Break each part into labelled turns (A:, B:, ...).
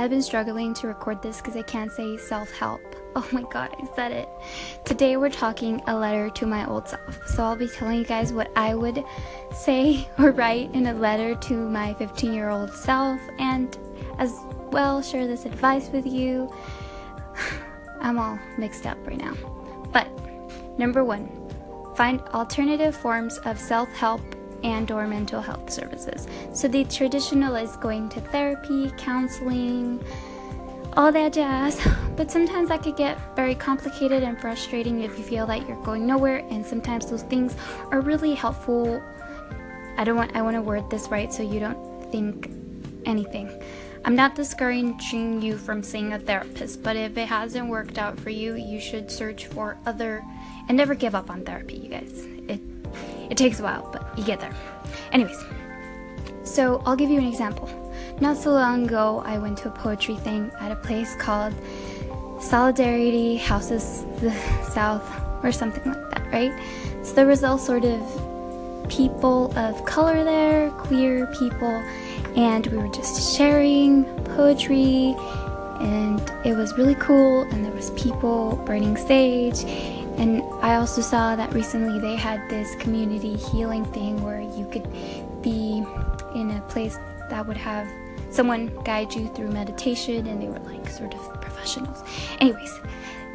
A: I've been struggling to record this because I can't say self help. Oh my god, I said it. Today we're talking a letter to my old self. So I'll be telling you guys what I would say or write in a letter to my 15 year old self and as well share this advice with you. I'm all mixed up right now. But number one, find alternative forms of self help and or mental health services. So the traditional is going to therapy, counseling, all that jazz. But sometimes that could get very complicated and frustrating if you feel that you're going nowhere and sometimes those things are really helpful. I don't want I want to word this right so you don't think anything. I'm not discouraging you from seeing a therapist, but if it hasn't worked out for you, you should search for other and never give up on therapy, you guys. It it takes a while, but you get there. Anyways, so I'll give you an example. Not so long ago, I went to a poetry thing at a place called Solidarity Houses the South or something like that, right? So there was all sort of people of color there, queer people, and we were just sharing poetry and it was really cool and there was people burning sage and I also saw that recently they had this community healing thing where you could be in a place that would have someone guide you through meditation and they were like sort of professionals. Anyways,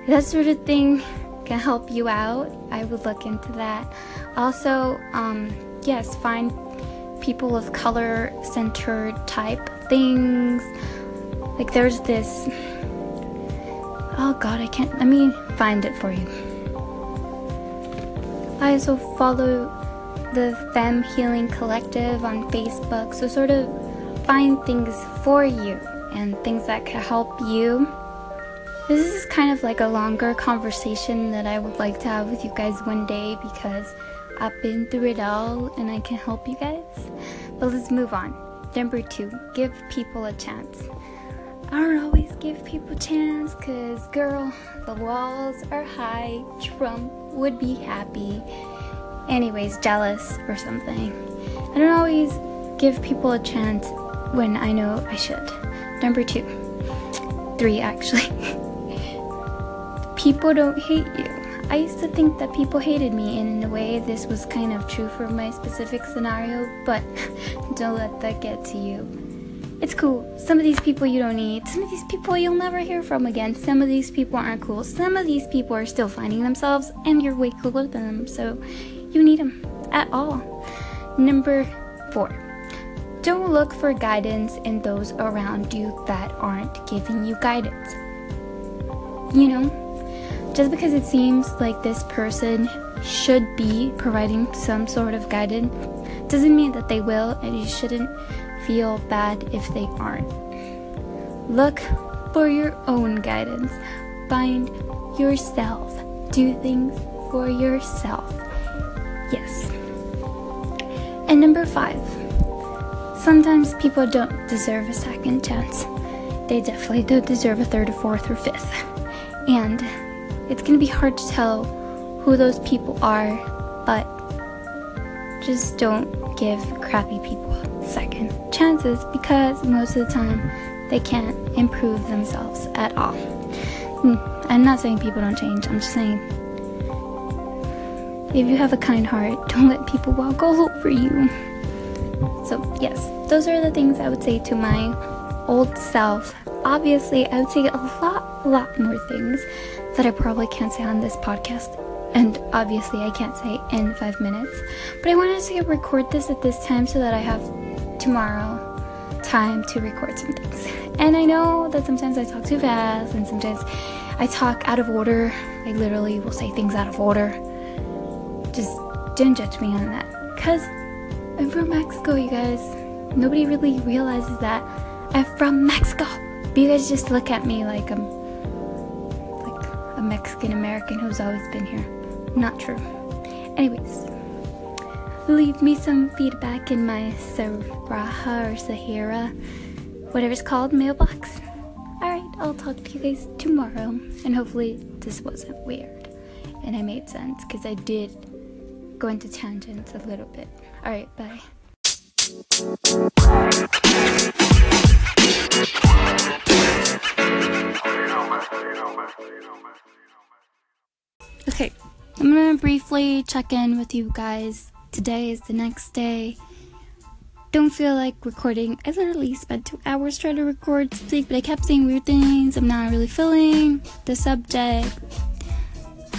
A: that sort of thing can help you out. I would look into that. Also, um, yes, find people of color centered type things. Like there's this. Oh god, I can't. Let me find it for you. I also follow the Femme Healing Collective on Facebook, so sort of find things for you and things that can help you. This is kind of like a longer conversation that I would like to have with you guys one day because I've been through it all and I can help you guys. But let's move on. Number two, give people a chance. I don't always give people a chance because, girl, the walls are high. Trump would be happy. Anyways, jealous or something. I don't always give people a chance when I know I should. Number two, three actually. people don't hate you. I used to think that people hated me, and in a way, this was kind of true for my specific scenario, but don't let that get to you. It's cool. Some of these people you don't need. Some of these people you'll never hear from again. Some of these people aren't cool. Some of these people are still finding themselves, and you're way cooler than them, so you need them at all. Number four. Don't look for guidance in those around you that aren't giving you guidance. You know, just because it seems like this person should be providing some sort of guidance doesn't mean that they will, and you shouldn't feel bad if they aren't. Look for your own guidance. Find yourself. Do things for yourself. Yes. And number five, sometimes people don't deserve a second chance. They definitely don't deserve a third or fourth or fifth. And it's to be hard to tell who those people are, just don't give crappy people second chances because most of the time they can't improve themselves at all. Hmm, I'm not saying people don't change, I'm just saying if you have a kind heart, don't let people walk all over you. So, yes, those are the things I would say to my old self. Obviously, I would say a lot, lot more things that I probably can't say on this podcast and obviously I can't say in five minutes. But I wanted to record this at this time so that I have tomorrow time to record some things. And I know that sometimes I talk too fast and sometimes I talk out of order. I literally will say things out of order. Just don't judge me on that. Because I'm from Mexico, you guys. Nobody really realizes that I'm from Mexico. But you guys just look at me like I'm like a Mexican American who's always been here not true. Anyways, leave me some feedback in my Saraha or Sahara, whatever it's called, mailbox. Alright, I'll talk to you guys tomorrow, and hopefully this wasn't weird and I made sense because I did go into tangents a little bit. Alright, bye. Okay. I'm gonna briefly check in with you guys. Today is the next day. Don't feel like recording. I literally spent two hours trying to record something, but I kept saying weird things. I'm not really feeling the subject.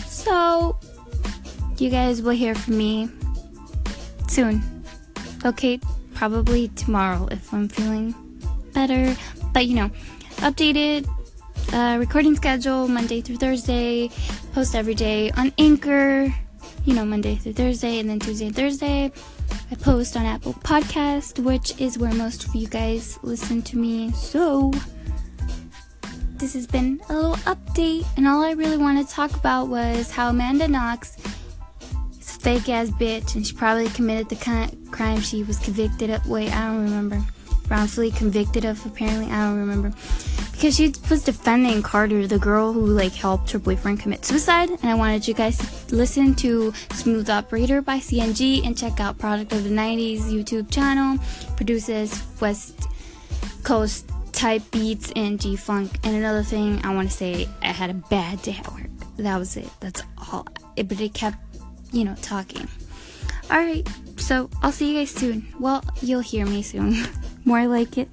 A: So, you guys will hear from me soon. Okay, probably tomorrow if I'm feeling better. But you know, updated uh, recording schedule Monday through Thursday, post every day on Anchor, you know, Monday through Thursday, and then Tuesday and Thursday. I post on Apple Podcast, which is where most of you guys listen to me. So, this has been a little update, and all I really want to talk about was how Amanda Knox is a fake ass bitch, and she probably committed the crime she was convicted of. Wait, I don't remember. Wrongfully convicted of, apparently. I don't remember because she was defending Carter, the girl who like helped her boyfriend commit suicide. And I wanted you guys to listen to Smooth Operator by CNG and check out Product of the 90s YouTube channel. Produces West Coast type beats and G Funk. And another thing I want to say, I had a bad day at work. That was it. That's all. It, but it kept, you know, talking. Alright, so I'll see you guys soon. Well, you'll hear me soon. More like it.